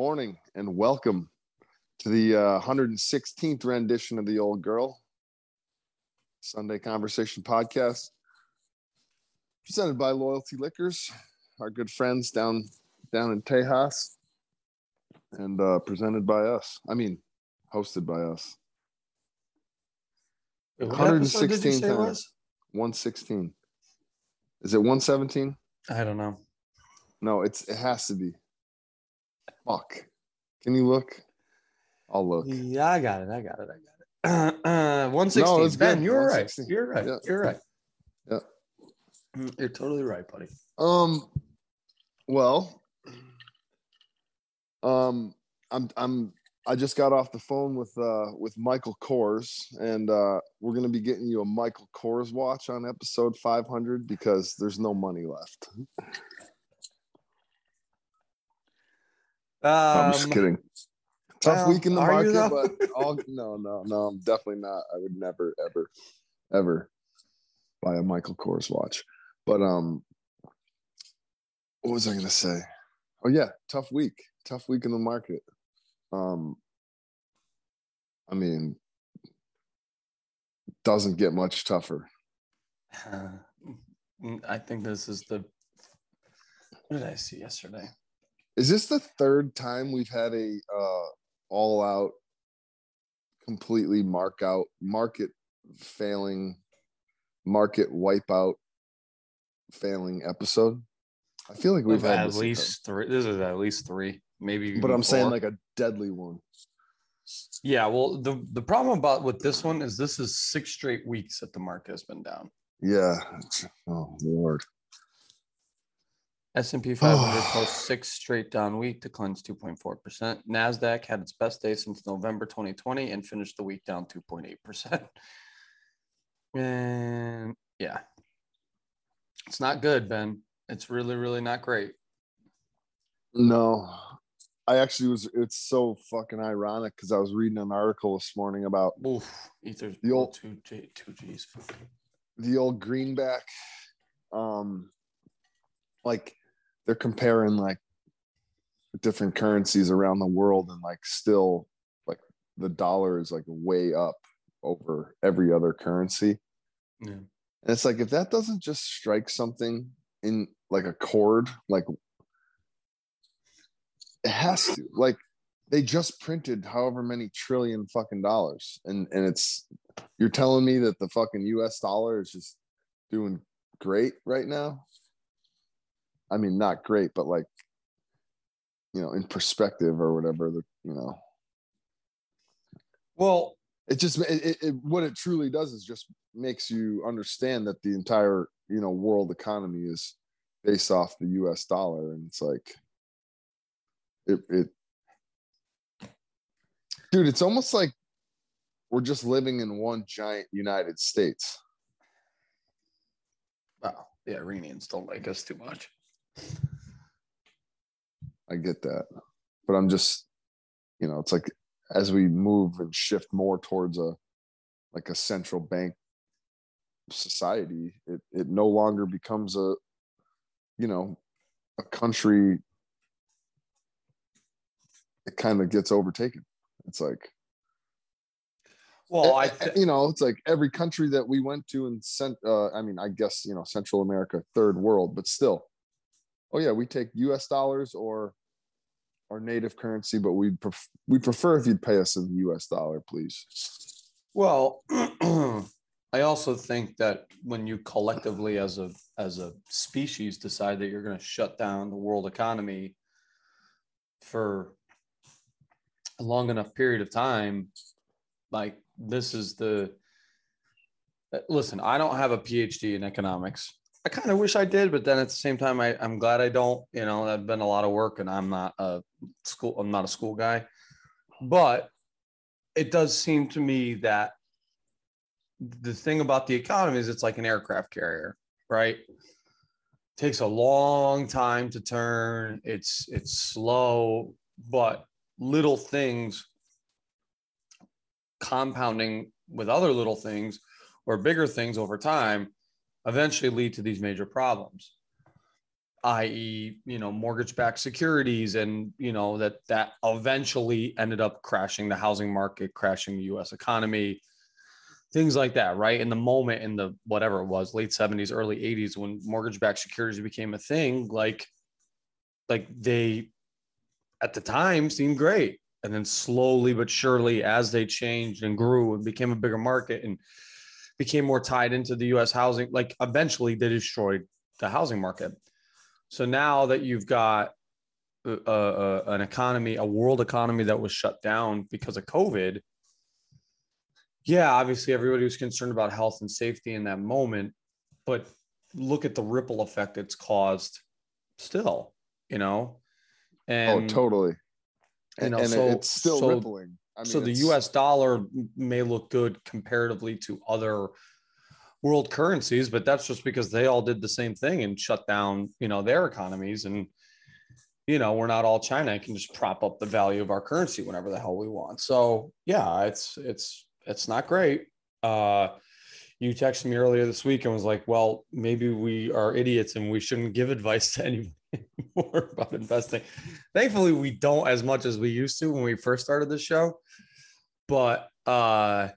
Morning and welcome to the uh, 116th rendition of The Old Girl Sunday Conversation Podcast, presented by Loyalty Liquors, our good friends down down in Tejas, and uh, presented by us. I mean, hosted by us. What episode did you 116 say times. was? 116. Is it 117? I don't know. No, it's it has to be. Fuck. Can you look? I'll look. Yeah, I got it. I got it. I got it. Uh, 116. No, it's ben, good. you're right. You're right. Yeah. You're right. Yeah. Mm, You're totally right, buddy. Um, well, um, I'm I'm I just got off the phone with uh with Michael Kors, and uh we're gonna be getting you a Michael Kors watch on episode 500 because there's no money left. I'm just Um, kidding. Tough well, week in the market, but all no, no, no, I'm definitely not. I would never, ever, ever buy a Michael Kors watch. But um, what was I gonna say? Oh yeah, tough week, tough week in the market. Um, I mean, doesn't get much tougher. mm, I think this is the. What did I see yesterday? Is this the third time we've had a uh all out completely mark out market failing market wipeout failing episode? I feel like we've had at least three. This is at least three, maybe. but I'm saying like a deadly one. Yeah, well, the the problem about with this one is this is six straight weeks that the market has been down. Yeah. Oh Lord. S&P 500 posts six straight down week, to declines 2.4%. Nasdaq had its best day since November 2020 and finished the week down 2.8%. And yeah, it's not good, Ben. It's really, really not great. No. I actually was it's so fucking ironic because I was reading an article this morning about Oof, Ether's The old- two G, two G's. the old greenback um like they're comparing like different currencies around the world and like still like the dollar is like way up over every other currency. Yeah. and it's like if that doesn't just strike something in like a chord like it has to like they just printed however many trillion fucking dollars. And and it's you're telling me that the fucking us dollar is just doing great right now i mean not great but like you know in perspective or whatever the you know Well, it just it, it, what it truly does is just makes you understand that the entire you know world economy is based off the us dollar and it's like it it dude it's almost like we're just living in one giant united states wow, the Iranians don't like us too much. I get that. But i'm just you know it's like as we move and shift more towards a like a central bank society it it no longer becomes a you know a country. It kind of gets overtaken. It's like Well, I eh, eh, you know it's like every country that we went to and sent. uh, i mean i guess you know central america third world but still. Oh yeah we take us dollars or our native currency but we pref- we prefer if you'd pay us in the us dollar please Well, I also think that when you collectively as a as a species decide that you're going to shut down the world economy for a long enough period of time, like this is the listen, I don't have a PhD in economics. I kind of wish I did, but then at the same time, I, I'm glad I don't. You know, I've been a lot of work, and I'm not a school. I'm not a school guy, but it does seem to me that the thing about the economy is it's like an aircraft carrier, right? takes a long time to turn. It's it's slow, but little things compounding with other little things or bigger things over time eventually lead to these major problems. i.e., you know, mortgage-backed securities, and you know that that eventually ended up crashing the housing market, crashing the U.S. economy, things like that. Right in the moment, in the whatever it was, late '70s, early '80s, when mortgage-backed securities became a thing, like, like they at the time seemed great, and then slowly but surely, as they changed and grew and became a bigger market and became more tied into the U.S. housing, like eventually they destroyed the housing market. So now that you've got a, a, an economy, a world economy that was shut down because of COVID, yeah, obviously everybody was concerned about health and safety in that moment, but look at the ripple effect it's caused still, you know? And, oh, And totally. you And, know, and so- it's still so- rippling. I so the US dollar may look good comparatively to other world currencies, but that's just because they all did the same thing and shut down, you know, their economies. And, you know, we're not all China and can just prop up the value of our currency whenever the hell we want. So yeah, it's it's it's not great. Uh you texted me earlier this week and was like, well, maybe we are idiots and we shouldn't give advice to anyone anymore about investing. Thankfully, we don't as much as we used to when we first started the show. But uh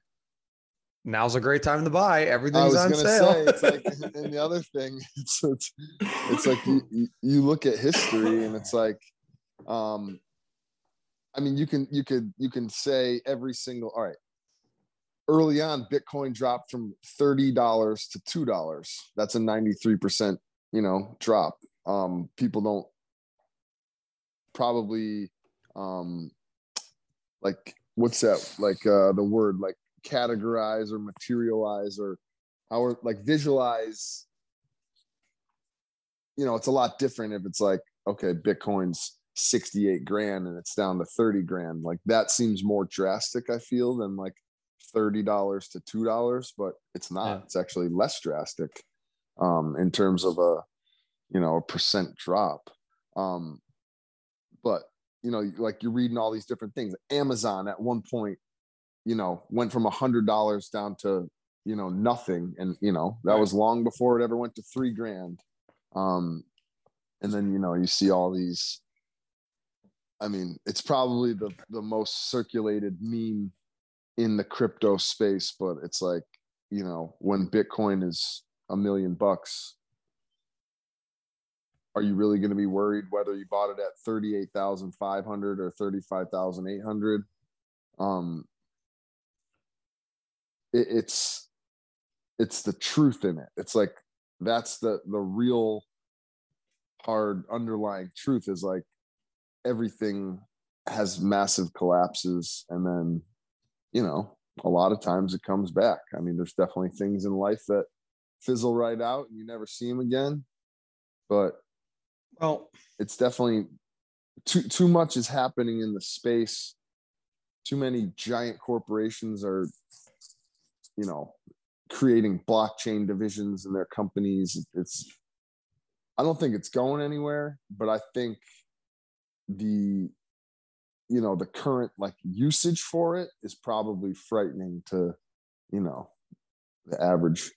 now's a great time to buy. I Everything's was on sale. say it's like, and the other thing, it's it's, it's like you, you- you look at history and it's like, um, I mean, you can you could you can say every single all right. Early on, Bitcoin dropped from thirty dollars to two dollars. That's a ninety three percent, you know, drop. Um, people don't probably um like what's that like uh the word like categorize or materialize or how like visualize you know it's a lot different if it's like okay bitcoin's 68 grand and it's down to 30 grand like that seems more drastic i feel than like $30 to $2 but it's not Yeah. it's actually less drastic um in terms of a you know a percent drop. Um but you know like you're reading all these different things. Amazon at one point you know went from a hundred dollars down to you know nothing. And you know that Right. was long before it ever went to three grand. Um and then you know you see all these i mean it's probably the the most circulated meme in the crypto space but it's like you know when bitcoin is a million bucks are you really going to be worried whether you bought it at 38,500 or 35,800 um it, it's it's the truth in it. It's like that's the the real hard underlying truth is like everything has massive collapses and then you know a lot of times it comes back. I mean there's definitely things in life that fizzle right out and you never see them again but Well, it's definitely too too much is happening in the space. Too many giant corporations are you know creating blockchain divisions in their companies. It's i don't think it's going anywhere but i think the you know the current like usage for it is probably frightening to you know the average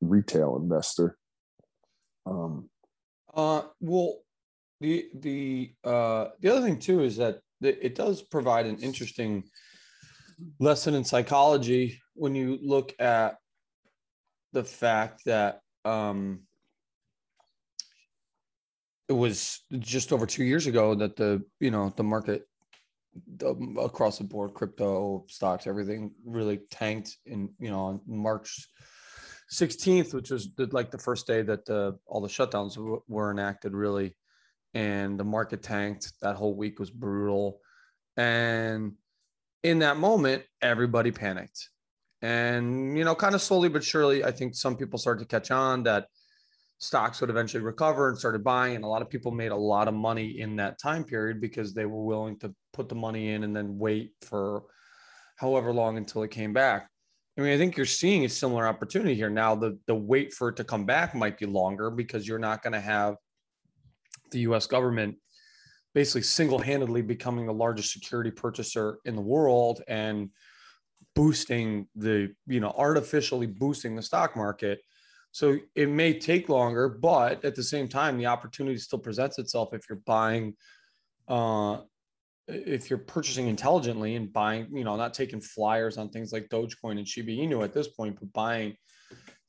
retail investor. Um Uh, well, the the uh the other thing too is that it does provide an interesting lesson in psychology when you look at the fact that um it was just over two years ago that the you know the market the, across the board crypto stocks everything really tanked in you know on march 16th which was the, like the first day that the, all the shutdowns w- were enacted really. And the market tanked. That whole week was brutal. And in that moment everybody panicked. And you know kind of slowly but surely i think some people started to catch on that stocks would eventually recover and started buying. And a lot of people made a lot of money in that time period because they were willing to put the money in and then wait for however long until it came back I mean, I think you're seeing a similar opportunity here now. The the wait for it to come back might be longer because you're not going to have the U.S. government basically single-handedly becoming the largest security purchaser in the world and boosting the you know artificially boosting the stock market So it may take longer, but at the same time, the opportunity still presents itself if you're buying, uh, if you're purchasing intelligently and buying, you know, not taking flyers on things like Dogecoin and Shiba Inu at this point, but buying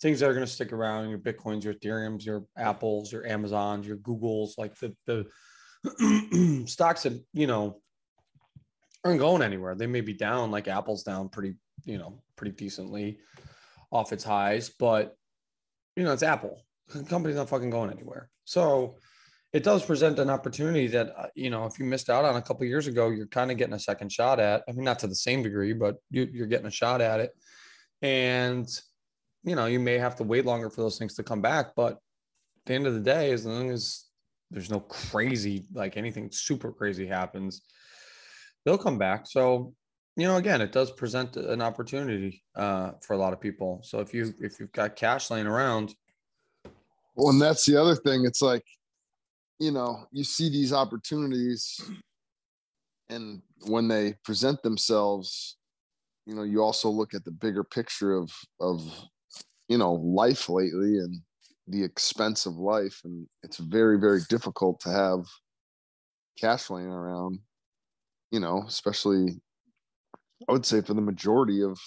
things that are going to stick around your Bitcoins, your Ethereums, your Apples, your Amazons, your Googles, like the, the stocks that, you know, aren't going anywhere. They may be down like Apple's down pretty, you know, pretty decently off its highs, but you know, it's Apple. The company's not fucking going anywhere. So it does present an opportunity that, uh, you know, if you missed out on a couple years ago, you're kind of getting a second shot at. I mean, not to the same degree, but you, you're getting a shot at it. And, you know, you may have to wait longer for those things to come back. But at the end of the day, as long as there's no crazy, like anything super crazy happens, they'll come back. So you know, again, it does present an opportunity uh, for a lot of people. So if you if you've got cash laying around, well, and that's the other thing. It's like, you know, you see these opportunities, and when they present themselves, you know, you also look at the bigger picture of of you know life lately and the expense of life, and it's very very difficult to have cash laying around. You know, especially I would say for the majority of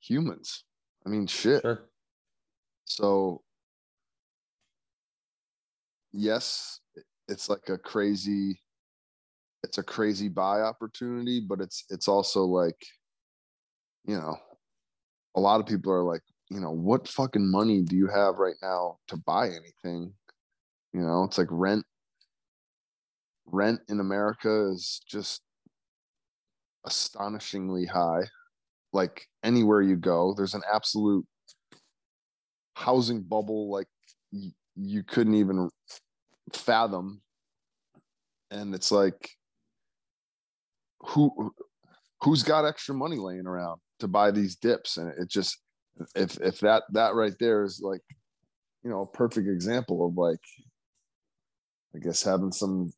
humans. I mean, shit. Sure. So, yes, it's like a crazy, it's a crazy buy opportunity, but it's it's also like, you know, a lot of people are like, you know, what fucking money do you have right now to buy anything? You know, it's like rent. Rent in America is just astonishingly high. Like anywhere you go, there's an absolute housing bubble like you couldn't even fathom. And it's like who who's got extra money laying around to buy these dips and it just if if that that right there is like you know a perfect example of like i guess having some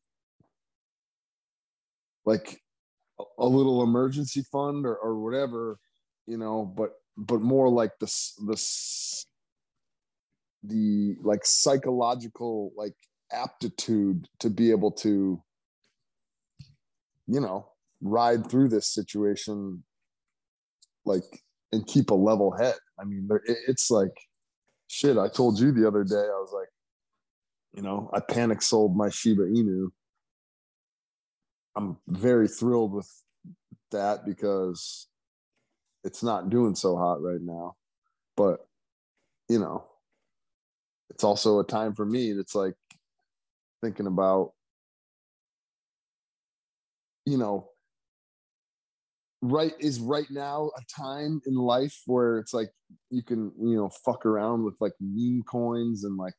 like a little emergency fund or, or whatever, you know, but but more like this this the like psychological like aptitude to be able to you know ride through this situation like and keep a level head i mean it's like shit i told you the other day i was like you know i panic sold my shiba inu I'm very thrilled with that because it's not doing so hot right now. But you know, it's also a time for me that's like thinking about you know right is right now a time in life where it's like you can you know fuck around with like meme coins and like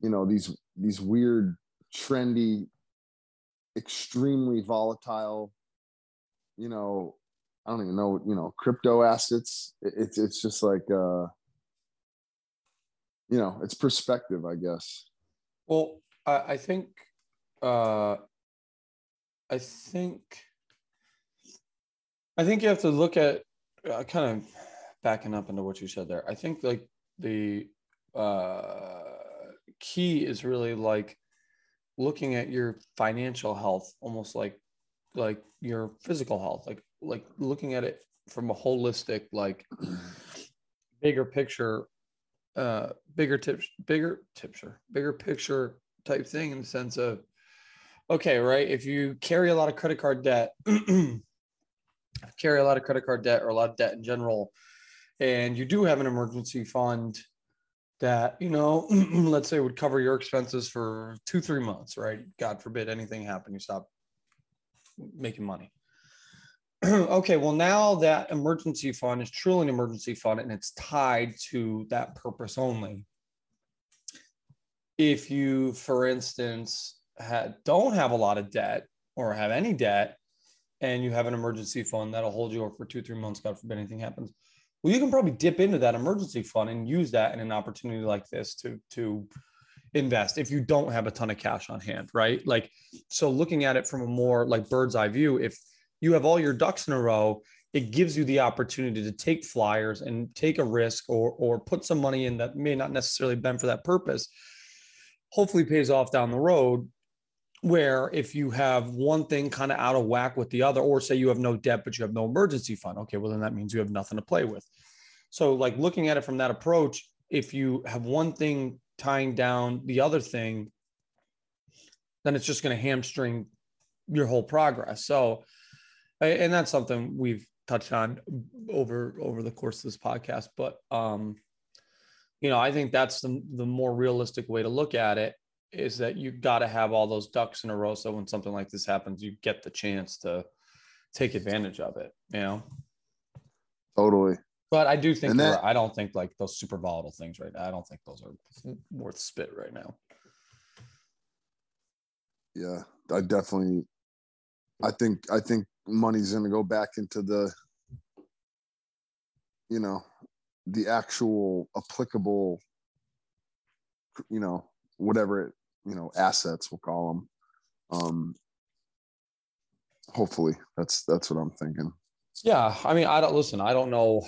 you know these these weird trendy extremely volatile you know i don't even know you know crypto assets. It's it's just like uh you know it's perspective i guess. Well i, I think uh i think i think you have to look at uh, kind of backing up into what you said there. I think like the uh key is really like looking at your financial health almost like like your physical health like like looking at it from a holistic like bigger picture uh bigger tips bigger tipster bigger picture type thing in the sense of okay right if you carry a lot of credit card debt carry a lot of credit card debt or a lot of debt in general and you do have an emergency fund that you know let's say would cover your expenses for two three months right? God forbid anything happen you stop making money. Okay well now that emergency fund is truly an emergency fund and it's tied to that purpose only if you for instance don't have a lot of debt or have any debt and you have an emergency fund that'll hold you over for two three months god forbid anything happens well, you can probably dip into that emergency fund and use that in an opportunity like this to to invest if you don't have a ton of cash on hand, right? Like, so looking at it from a more like bird's eye view, if you have all your ducks in a row, it gives you the opportunity to take flyers and take a risk or or put some money in that may not necessarily been for that purpose hopefully pays off down the road where if you have one thing kind of out of whack with the other or say you have no debt but you have no emergency fund okay well then that means you have nothing to play with. So like looking at it from that approach if you have one thing tying down the other thing then it's just going to hamstring your whole progress. So and that's something we've touched on over over the course of this podcast but um you know i think that's the, the more realistic way to look at it is that you got to have all those ducks in a row. So when something like this happens you get the chance to take advantage of it you know? Totally. But i do think that, i don't think like those super volatile things right now i don't think those are worth spit right now. Yeah i definitely i think i think money's going to go back into the you know the actual applicable you know whatever it you know assets we'll call them um hopefully that's that's what i'm thinking. Yeah i mean i don't listen i don't know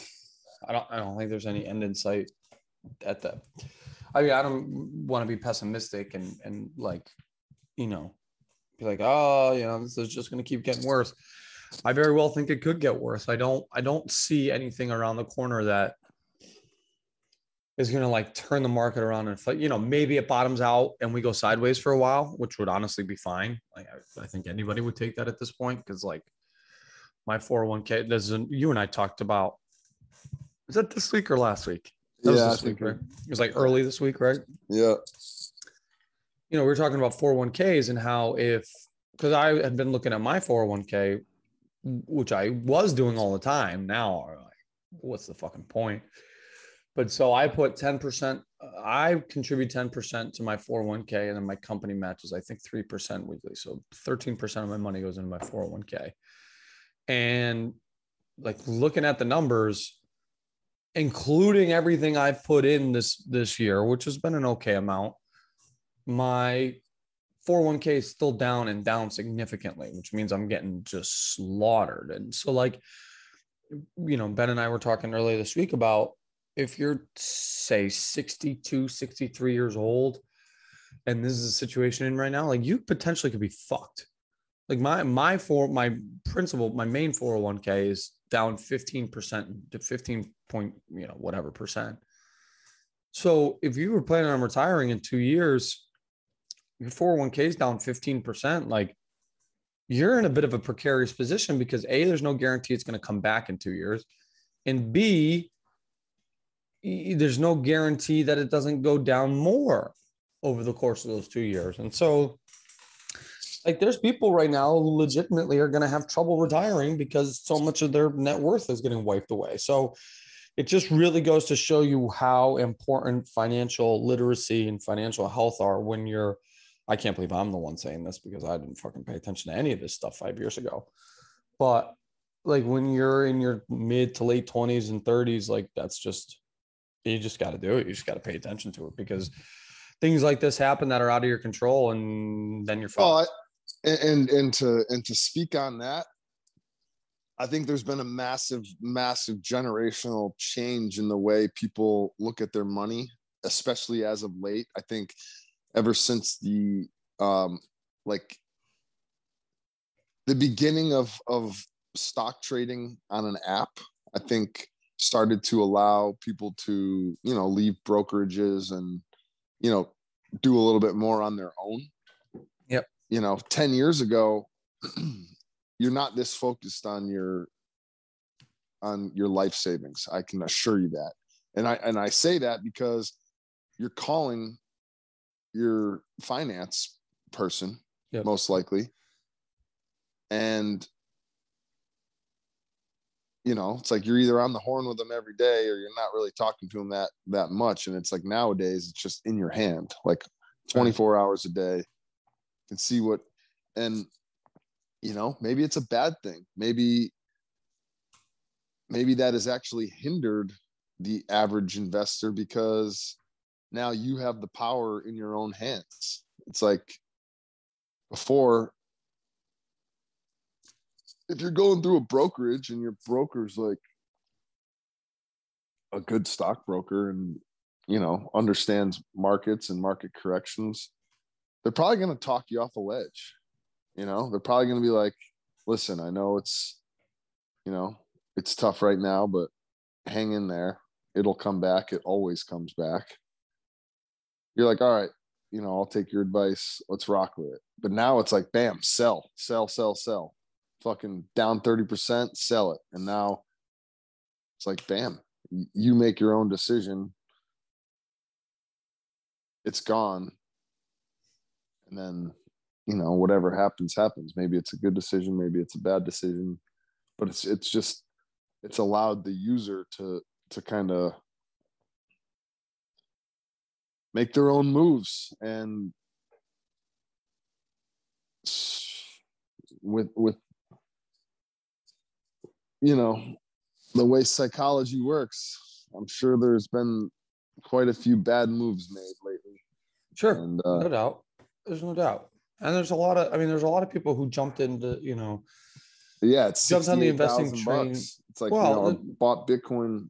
i don't i don't think there's any end in sight at that i mean i don't want to be pessimistic and and like you know be like oh you know this is just going to keep getting worse. I very well think it could get worse. I don't i don't see anything around the corner that is going to like turn the market around and you know maybe it bottoms out and we go sideways for a while which would honestly be fine. Like i, I think anybody would take that at this point because like my 401k there's a, you and i talked about is that this week or last week? That yeah was this week right? it was like early this week right? Yeah. You know we were talking about 401ks and how if because i had been looking at my 401k which i was doing all the time now like, what's the fucking point but so I put 10%, I contribute 10% to my 401k and then my company matches, I think 3% weekly. So 13% of my money goes into my 401k. And like looking at the numbers, including everything I've put in this this year, which has been an okay amount, my 401k is still down and down significantly, which means I'm getting just slaughtered. And so like, you know, Ben and I were talking earlier this week about if you're say 62 63 years old and this is a situation in right now like you potentially could be fucked. Like my my for my principal my main 401k is down 15% to 15 point you know whatever percent. So if you were planning on retiring in two years your 401k is down 15% like you're in a bit of a precarious position because a there's no guarantee it's going to come back in two years and b there's no guarantee that it doesn't go down more over the course of those two years. And so, like, there's people right now who legitimately are going to have trouble retiring because so much of their net worth is getting wiped away. So, it just really goes to show you how important financial literacy and financial health are when you're. I can't believe I'm the one saying this because I didn't fucking pay attention to any of this stuff five years ago. But like when you're in your mid to late 20s and 30s, like that's just you just got to do it. You just got to pay attention to it because things like this happen that are out of your control, and then you're fine. Oh, and and to and to speak on that, I think there's been a massive, massive generational change in the way people look at their money, especially as of late. I think ever since the um like the beginning of of stock trading on an app, I think started to allow people to you know leave brokerages and you know do a little bit more on their own. Yep. You know 10 years ago you're not this focused on your on your life savings. I can assure you that. And i and i say that because you're calling your finance person yep. most likely. And you know it's like you're either on the horn with them every day or you're not really talking to them that that much. And it's like nowadays it's just in your hand like 24 hours a day. You can see what and you know maybe it's a bad thing. Maybe maybe that has actually hindered the average investor because now you have the power in your own hands. It's like before if you're going through a brokerage and your broker's like a good stockbroker and you know understands markets and market corrections they're probably going to talk you off a ledge you know? They're probably going to be like listen i know it's you know it's tough right now but hang in there. It'll come back. It always comes back. You're like all right you know i'll take your advice. Let's rock with it. But now it's like bam sell sell sell sell fucking down 30% sell it. And now it's like bam you make your own decision. It's gone. And then you know whatever happens happens. Maybe it's a good decision maybe it's a bad decision. But it's it's just it's allowed the user to to kind of make their own moves. And with with you know the way psychology works i'm sure there's been quite a few bad moves made lately. Sure and, uh, no doubt. There's no doubt. And there's a lot of i mean there's a lot of people who jumped into you know yeah it's jumped on the investing train. bucks. it's like well, you know, bought bitcoin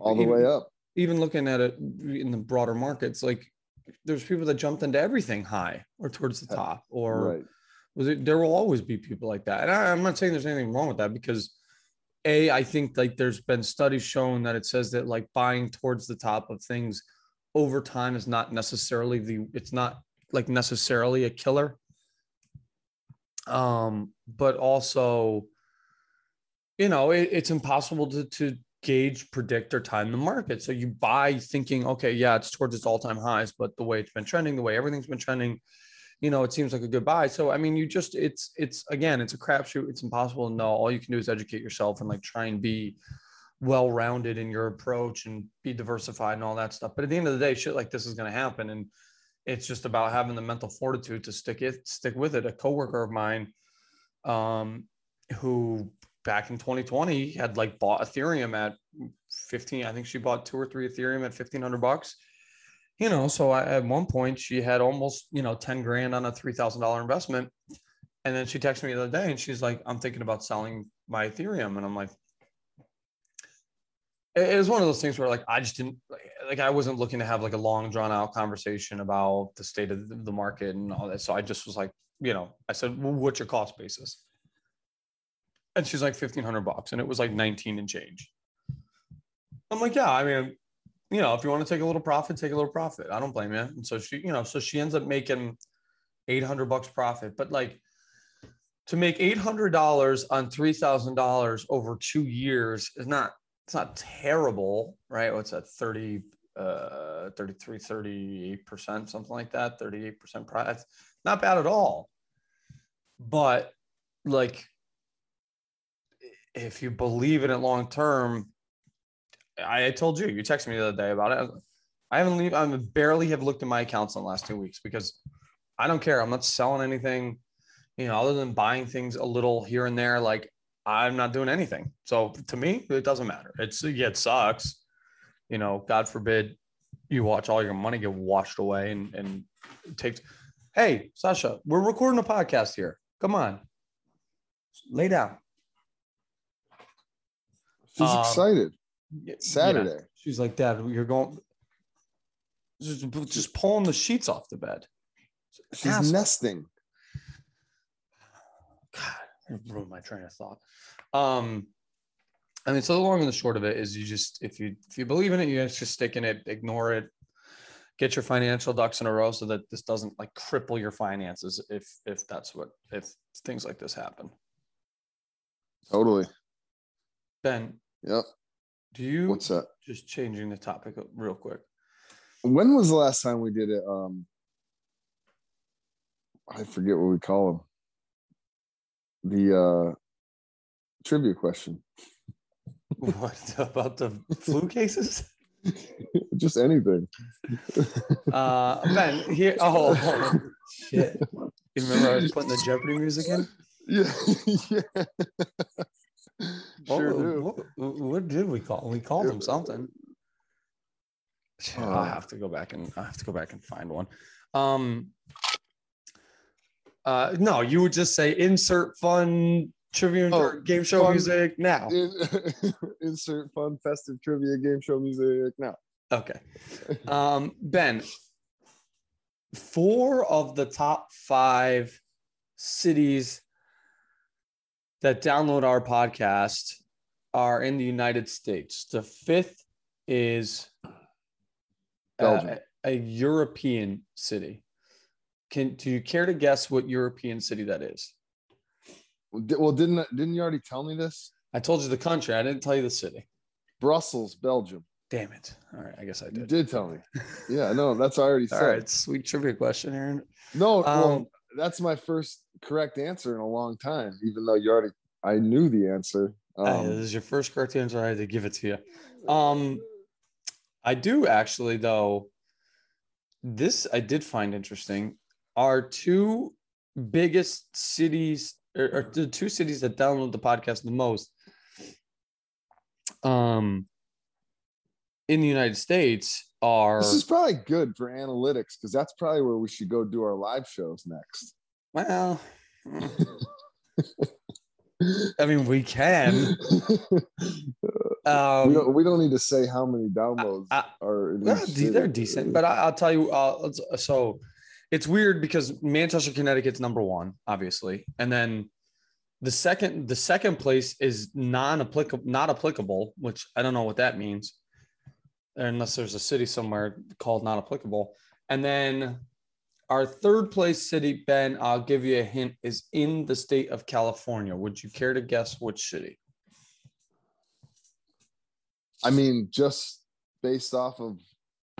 all the even, way up. even looking at it in the broader markets like there's people that jumped into everything high or towards the top or right. Was it there will always be people like that. And I, i'm not saying there's anything wrong with that because a i think like there's been studies shown that it says that like buying towards the top of things over time is not necessarily the it's not like necessarily a killer. Um but also you know it, it's impossible to to gauge predict or time the market. So you buy thinking okay yeah it's towards its all-time highs but the way it's been trending the way everything's been trending you know, it seems like a good buy. So I mean, you just it's it's again, it's a crapshoot. It's impossible to know. All you can do is educate yourself and like try and be well-rounded in your approach and be diversified and all that stuff. But at the end of the day, shit like this is going to happen, and it's just about having the mental fortitude to stick it, stick with it. A coworker of mine, um, who back in 2020 had like bought Ethereum at 15. I think she bought two or three Ethereum at 1500 bucks you know, so I, at one point she had almost, you know, 10 grand on a $3,000 investment. And then she texted me the other day and she's like, I'm thinking about selling my Ethereum. And I'm like, it was one of those things where like I just didn't like I wasn't looking to have like a long drawn out conversation about the state of the market and all that. So I just was like, you know, I said, well, what's your cost basis? And she's like fifteen hundred bucks, and it was like nineteen and change. I'm like, yeah, I mean, you know, if you want to take a little profit, take a little profit. I don't blame you. And so she, you know, so she ends up making 800 bucks profit. But like to make $800 on $3,000 over two years is not, it's not terrible, right? What's that? 30, uh, 33, 38%, something like that. 38% price. Not bad at all. But like, if you believe in it long term, I, told you, you texted me the other day about it. I haven't leave, I barely have looked at my accounts in the last two weeks because I don't care. I'm not selling anything, you know, other than buying things a little here and there. Like I'm not doing anything. So to me, it doesn't matter. It's yeah, it sucks. You know, God forbid you watch all your money get washed away and and it takes. Hey, Sasha, we're recording a podcast here. Come on, lay down. She's um, excited. Saturday. Yeah. She's like, Dad, you're going just, just pulling the sheets off the bed. She's Asshole. nesting. God, ruined my train of thought. Um, I mean, so the long and the short of it is you just if you if you believe in it, you just stick in it, ignore it, get your financial ducks in a row so that this doesn't like cripple your finances if if that's what if things like this happen. Totally. Ben. Yep. Do you? What's that? Just changing the topic real quick. When was the last time we did it? Um, I forget what we call them. The uh, trivia question. What about the flu cases? Just anything. uh, Ben, here. Oh, oh shit! You remember I was putting the Jeopardy music in? Yeah, yeah sure what, do. What, what, did we call? We called him something. I'll have to go back and I have to go back and find one. Um, uh, no, you would just say insert fun trivia Oh, game show fun- music now. In- insert fun festive trivia game show music now. Okay. Um, Ben, four of the top five cities that download our podcast are in the United States. The fifth is uh, Belgium. a European city. Can do you care to guess what European city that is? Well, didn't didn't you already tell me this? I told you the country. I didn't tell you the city. Brussels, Belgium. Damn it! All right, I guess I You did. did tell me. Yeah, no, that's I already All said. right, sweet trivia question, Aaron. No, well, Um, that's my first correct answer in a long time, even though you already I knew the answer. Uh, Um, this is your first correct answer. I had to give it to you. Um, I do actually, though. This I did find interesting. Our two biggest cities, or, or the two cities that download the podcast the most, um, in the United States are this is probably good for analytics because that's probably where we should go do our live shows next. well. I mean, we can. Um, we, don't, we don't need to say how many downloads I- are. Well, each they're decent, but I, I'll tell you. Uh, so it's weird because Manchester, Connecticut's number one, obviously, and then the second, the second place is non-applicable, not applicable, which I don't know what that means, unless there's a city somewhere called not applicable, and then our third place city, Ben, I'll give you a hint, is in the state of California. Would you care to guess which city? I mean, just based off of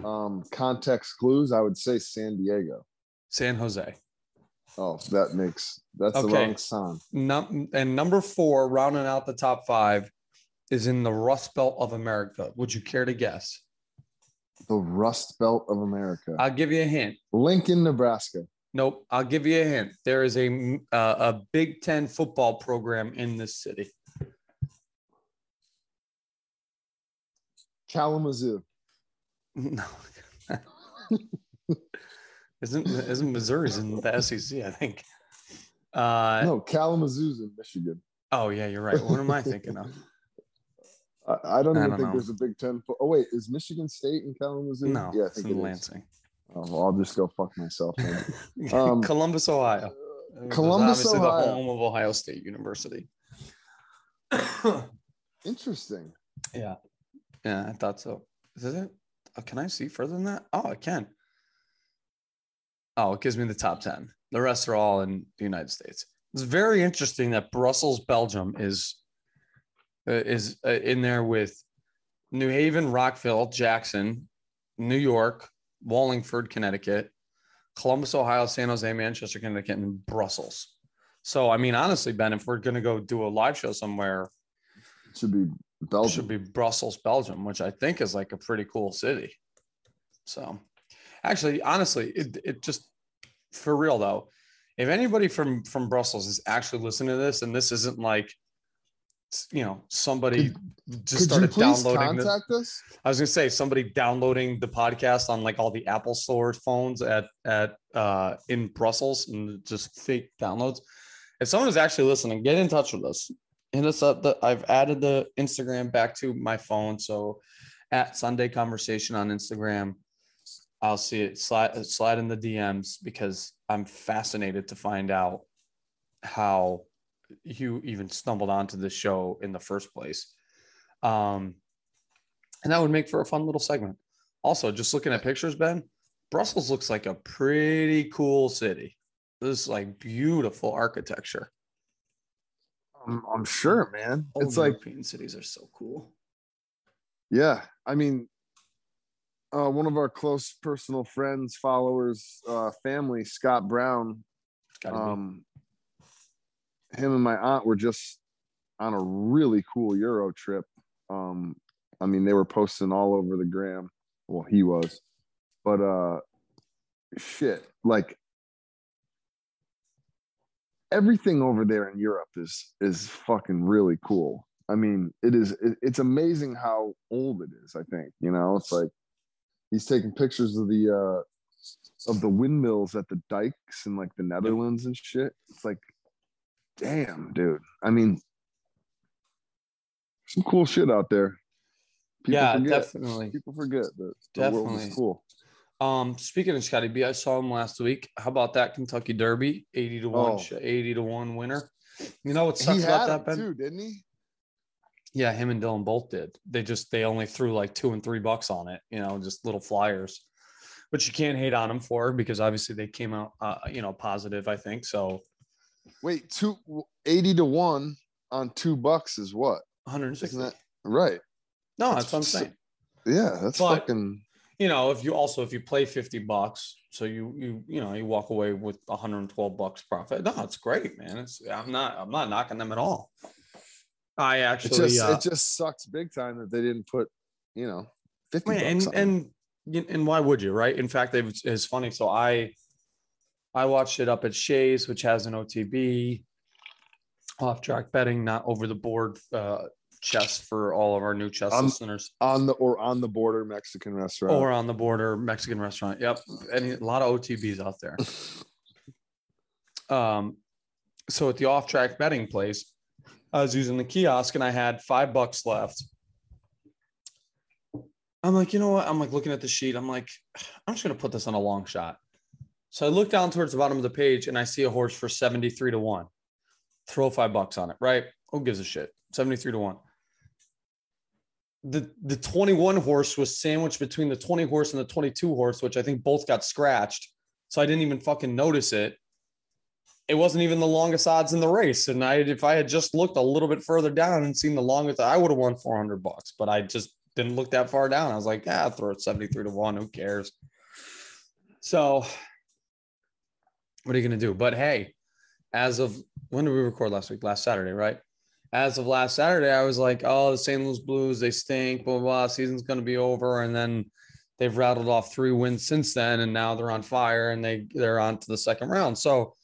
um, context clues, I would say San Diego. San Jose. Oh, that makes that's the Okay. wrong song. Num- and number four, rounding out the top five, is in the Rust Belt of America. Would you care to guess? The Rust Belt of America. I'll give you a hint. Lincoln, Nebraska. Nope. I'll give you a hint. There is a uh, a Big Ten football program in this city. Kalamazoo. No. isn't isn't Missouri's in the SEC? I think. Uh, no, Kalamazoo's in Michigan. Oh yeah, you're right. What am I thinking of? I, I don't I even don't think know. there's a Big Ten. Fo- oh wait, is Michigan State in Kalamazoo? No, yeah, I it's in it. Lansing, Oh, well, I'll just go fuck myself. Um, Columbus, Ohio. Columbus, obviously Ohio. the home of Ohio State University. Interesting. yeah, yeah, I thought so. Is it? Oh, can I see further than that? Oh, I can. Oh, it gives me the top ten. The rest are all in the United States. It's very interesting that Brussels, Belgium, is uh, is uh, in there with New Haven, Rockville, Jackson, New York, Wallingford, Connecticut, Columbus, Ohio, San Jose, Manchester, Connecticut, and Brussels. So, I mean, honestly, Ben, if we're going to go do a live show somewhere, It should be it Belgium. should be Brussels, Belgium, which I think is like a pretty cool city. So, actually, honestly, it, it just for real though, if anybody from from Brussels is actually listening to this, and this isn't like, you know, somebody just Could started downloading the, contact us? I was gonna say somebody downloading the podcast on like all the Apple Store phones at at uh in Brussels and just fake downloads. If someone is actually listening, get in touch with us. Hit us up. The, I've added the Instagram back to my phone, so at Sunday Conversation on Instagram, I'll see it slide slide in the DMs because I'm fascinated to find out how you even stumbled onto this show in the first place. Um, and that would make for a fun little segment. Also, just looking at pictures, Ben, Brussels looks like a pretty cool city. This is like beautiful architecture. I'm, I'm sure, man. All it's like, European cities are so cool. yeah. I mean, uh, one of our close personal friends, followers, uh, family, Scott Brown, It's gotta be. um, him and my aunt were just on a really cool Euro trip. Um, I mean, they were posting all over the gram. Well, he was, but uh, shit, like everything over there in Europe is is fucking really cool. I mean, it is. It, it's amazing how old it is. I think you know, it's like he's taking pictures of the uh of the windmills at the dikes in like the Netherlands and shit. It's like damn, dude. I mean, some cool shit out there. People yeah, forget. definitely. People forget that the world Definitely. is cool. Um, speaking of Scotty B, I saw him last week. How about that Kentucky Derby? 80 to 1, Oh. 80 to 1 winner. You know what sucks about that, Ben? too, didn't he? Yeah, him and Dylan both did. They just they only threw like two and three bucks on it, you know, just little flyers, But you can't hate on them for because obviously they came out, uh, you know, positive. I think so. Wait, two 80 to one on two bucks is what? 160. That right? no, that's what I'm saying. Yeah, that's But- fucking. You know, if you also if you play 50 bucks, so you you you know you walk away with 112 bucks profit. No, it's great, man. It's I'm not I'm not knocking them at all. I It actually just uh, it just sucks big time that they didn't put you know fifty Man, bucks and and and why would you, right? In fact, it it's funny. So I I watched it up at Shays, which has an OTB off track betting, not over the board uh, chess for all of our new chess Um, listeners, on the or on the border Mexican restaurant. or on the border Mexican restaurant. Yep, any a lot of OTBs out there. Um, so at the off track betting place, I was using the kiosk and I had five bucks left. I'm like, you know what? I'm like looking at the sheet. I'm like, I'm just gonna put this on a long shot. So I look down towards the bottom of the page and I see a horse for 73 to 1. Throw five bucks on it, right? Who gives a shit? 73 to 1. The the 21 horse was sandwiched between the 20 horse and the 22 horse, which I think both got scratched. So I didn't even fucking notice it it wasn't even the longest odds in the race. And I, if I had just looked a little bit further down and seen the longest, I would have won 400 bucks, but I just didn't look that far down. I was like, yeah, throw it 73 to one. Who cares? So what are you going to do? But Hey, as of when did we record last week? Last Saturday, right? As of last Saturday, I was like, oh, the St. Louis Blues, they stink, blah, blah, blah. Season's going to be over. And then they've rattled off three wins since then. And now they're on fire and they, they're on to the second round. So,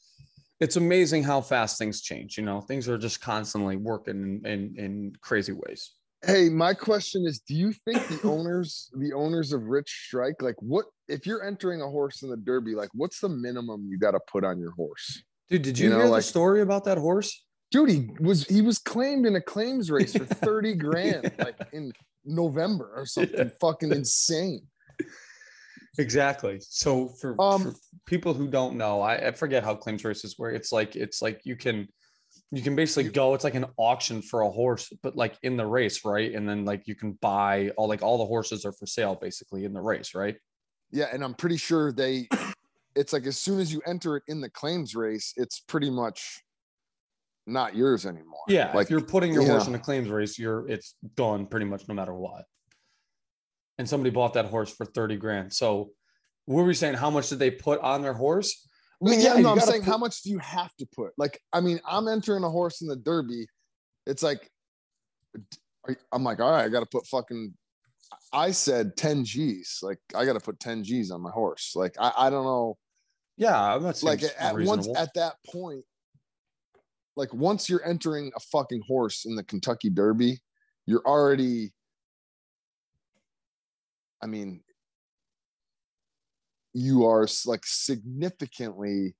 it's amazing how fast things change. You know, things are just constantly working in, in, in crazy ways. Hey, my question is: Do you think the owners, the owners of Rich Strike, like what if you're entering a horse in the Derby? Like, what's the minimum you got to put on your horse? Dude, did You you, know, hear like- the story about that horse? Dude, he was he was claimed in a claims race for thirty grand, like in November or something. Fucking insane. Exactly. So for, Um, for people who don't know, I, I forget how claims races work. It's like it's like you can you can basically go. It's like an auction for a horse, but like in the race, right? And then like you can buy all like all the horses are for sale basically in the race, right? Yeah, and I'm pretty sure they. It's like as soon as you enter it in the claims race, it's pretty much not yours anymore. Yeah. like if you're putting your horse in a claims race, you're it's gone pretty much no matter what. And somebody bought that horse for 30 grand. So what were we saying? How much did they put on their horse? Yeah, yeah, no, I'm saying put- how much do you have to put? Like, I mean, I'm entering a horse in the Derby. It's like, I'm like, all right, I got to put fucking. I said 10 G's. Like, I got to put 10 G's on my horse. Like, I, I don't know. Yeah, that's Like, at once at that point, like once you're entering a fucking horse in the Kentucky Derby, you're already. I mean, you are like significantly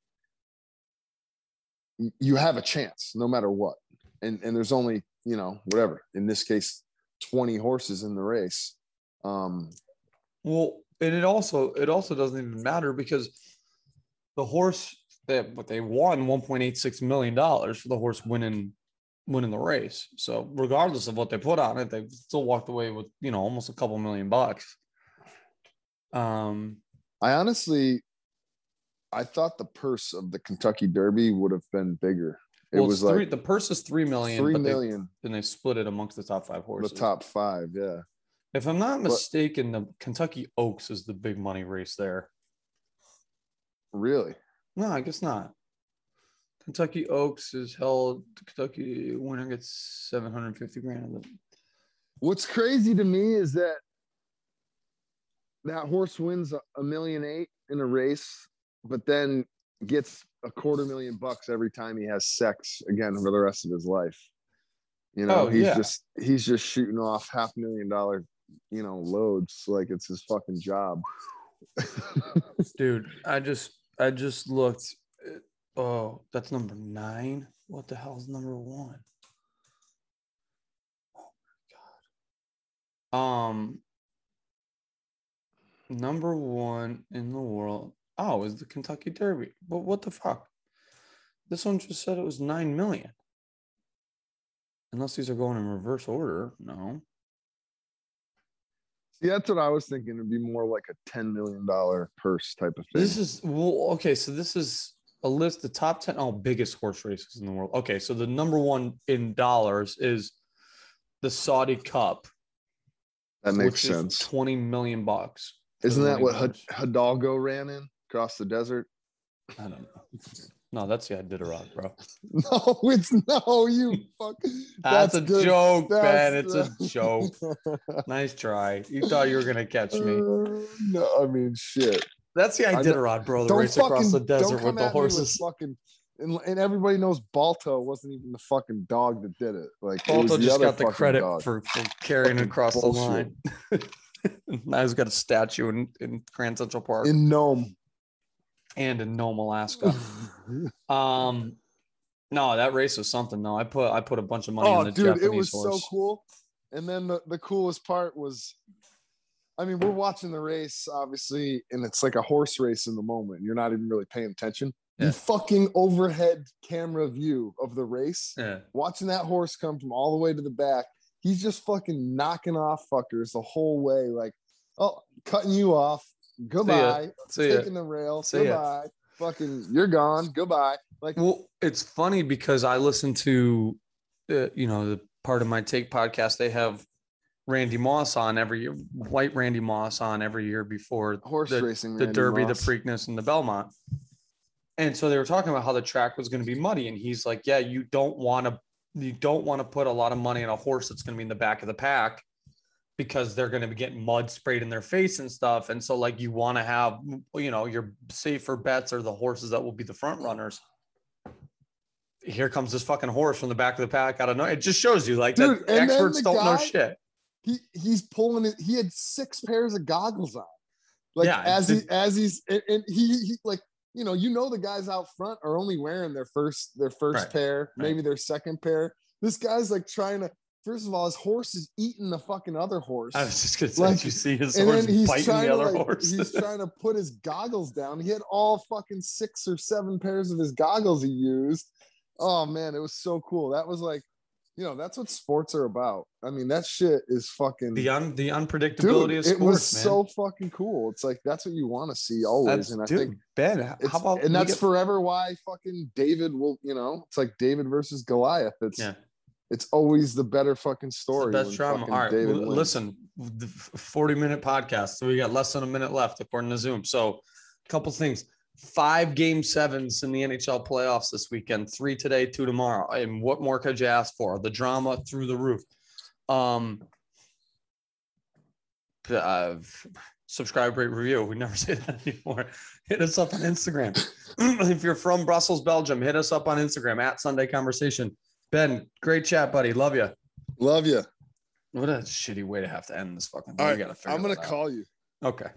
you have a chance no matter what and and there's only you know whatever in this case 20 horses in the race um Well, and it also it also doesn't even matter because the horse that what they won 1.86 million dollars for the horse winning winning the race. So regardless of what they put on it, they still walked away with you know almost a couple million bucks. Um, i honestly i thought the purse of the kentucky derby would have been bigger it well, was three, like the purse is three million, three but they, and they split it amongst the top five horses. the top five yeah If I'm not But- mistaken, the Kentucky Oaks is the big money race there. really No, I guess not. Kentucky Oaks is held. Kentucky winner gets 750 grand. of it. what's crazy to me is that that horse wins a- million eight in a race but then gets a quarter million bucks every time he has sex again for the rest of his life you know Oh, he's yeah. just he's just shooting off half million dollar you know loads like it's his fucking job Dude, I just I just looked. Oh, that's number nine. what the hell's number one? Oh my god. Um number one in the world. Oh, is the Kentucky Derby. But what the fuck? This one just said it was nine million. Unless these are going in reverse order. No. See, that's what I was thinking. It'd be more like a ten million dollar purse type of thing. This is well, okay. So this is a list, the top 10 oh, biggest horse races in the world. Okay, so the number one in dollars is the Saudi Cup. that makes which is sense. 20 million bucks. For Isn't that what H- Hidalgo ran in across the desert? I don't know. No, that's the Iditarod, bro. No, it's no, you fuck. That's, a good. joke, Ben. That's It's a joke. Nice try. You thought you were gonna catch me. Uh, no, I mean shit. That's the Iditarod, bro. The Don't race fucking across the desert with the horses. fucking, and, and everybody knows Balto wasn't even the fucking dog that did it. Like it Balto the just got the credit dog. for, for carrying it Fucking across the line. now he's got a statue in, in Grand Central Park in Nome. and in Nome, Alaska. Um, no, that race was something. No, I put I put a bunch of money oh, in the dude, Japanese it was horse. so cool. And then the, the coolest part was, I mean, we're watching the race, obviously, and it's like a horse race in the moment. You're not even really paying attention. Yeah. The fucking overhead camera view of the race, Yeah, watching that horse come from all the way to the back. He's just fucking knocking off fuckers the whole way. Like, oh, cutting you off. Goodbye. see ya. Taking the rail. See ya. Goodbye. Fucking, you're gone. Goodbye. Like, Well, it's funny because I listen to, uh, you know, the Pardon My Take podcast. They have Randy Moss on every year, white Randy Moss on every year before horse the, racing. the Randy Derby, Moss. the Preakness, and the Belmont. And so they were talking about how the track was going to be muddy, and he's like, "Yeah, you don't want to, you don't want to put a lot of money on a horse that's going to be in the back of the pack." Because they're going to be getting mud sprayed in their face and stuff. And so, like, you want to have, you know, your safer bets are the horses that will be the front runners here comes this fucking horse from the back of the pack. I don't know. It just shows you like Dude, that experts don't know shit. he he's pulling it. He had six pairs of goggles on, like Yeah, as the- he as he's and, and he, he like you know you know the guys out front are only wearing their first their first Right, pair, right. maybe their second pair. This guy's like trying to. First of all, his horse is eating the fucking other horse. I was just gonna say, Like, you see his horse biting the other like, horse? he's trying to put his goggles down. He had all fucking six or seven pairs of his goggles he used. Oh man, it was so cool. That was like, you know, that's what sports are about. I mean, that shit is fucking the un the unpredictability dude. of It was man. so fucking cool. It's like that's what you want to see always, that's, and I dude, think Ben, how about and that's get- forever why fucking David will. You know, it's like David versus Goliath. It's yeah, it's always the better fucking story. best drama. All right, David well, listen, the forty minute podcast. So we got less than a minute left according to Zoom. So, a couple things. Five game sevens in the NHL playoffs this weekend. Three today, two tomorrow. And what more could you ask for? The drama through the roof. Um, uh, subscribe, rate, review. We never say that anymore. Hit us up on Instagram. if you're from Brussels, Belgium, hit us up on Instagram at Sunday Conversation. Ben, great chat, buddy. Love you. Love you. What a shitty way to have to end this fucking thing. All right, gotta figure I'm gonna out. call you. Okay.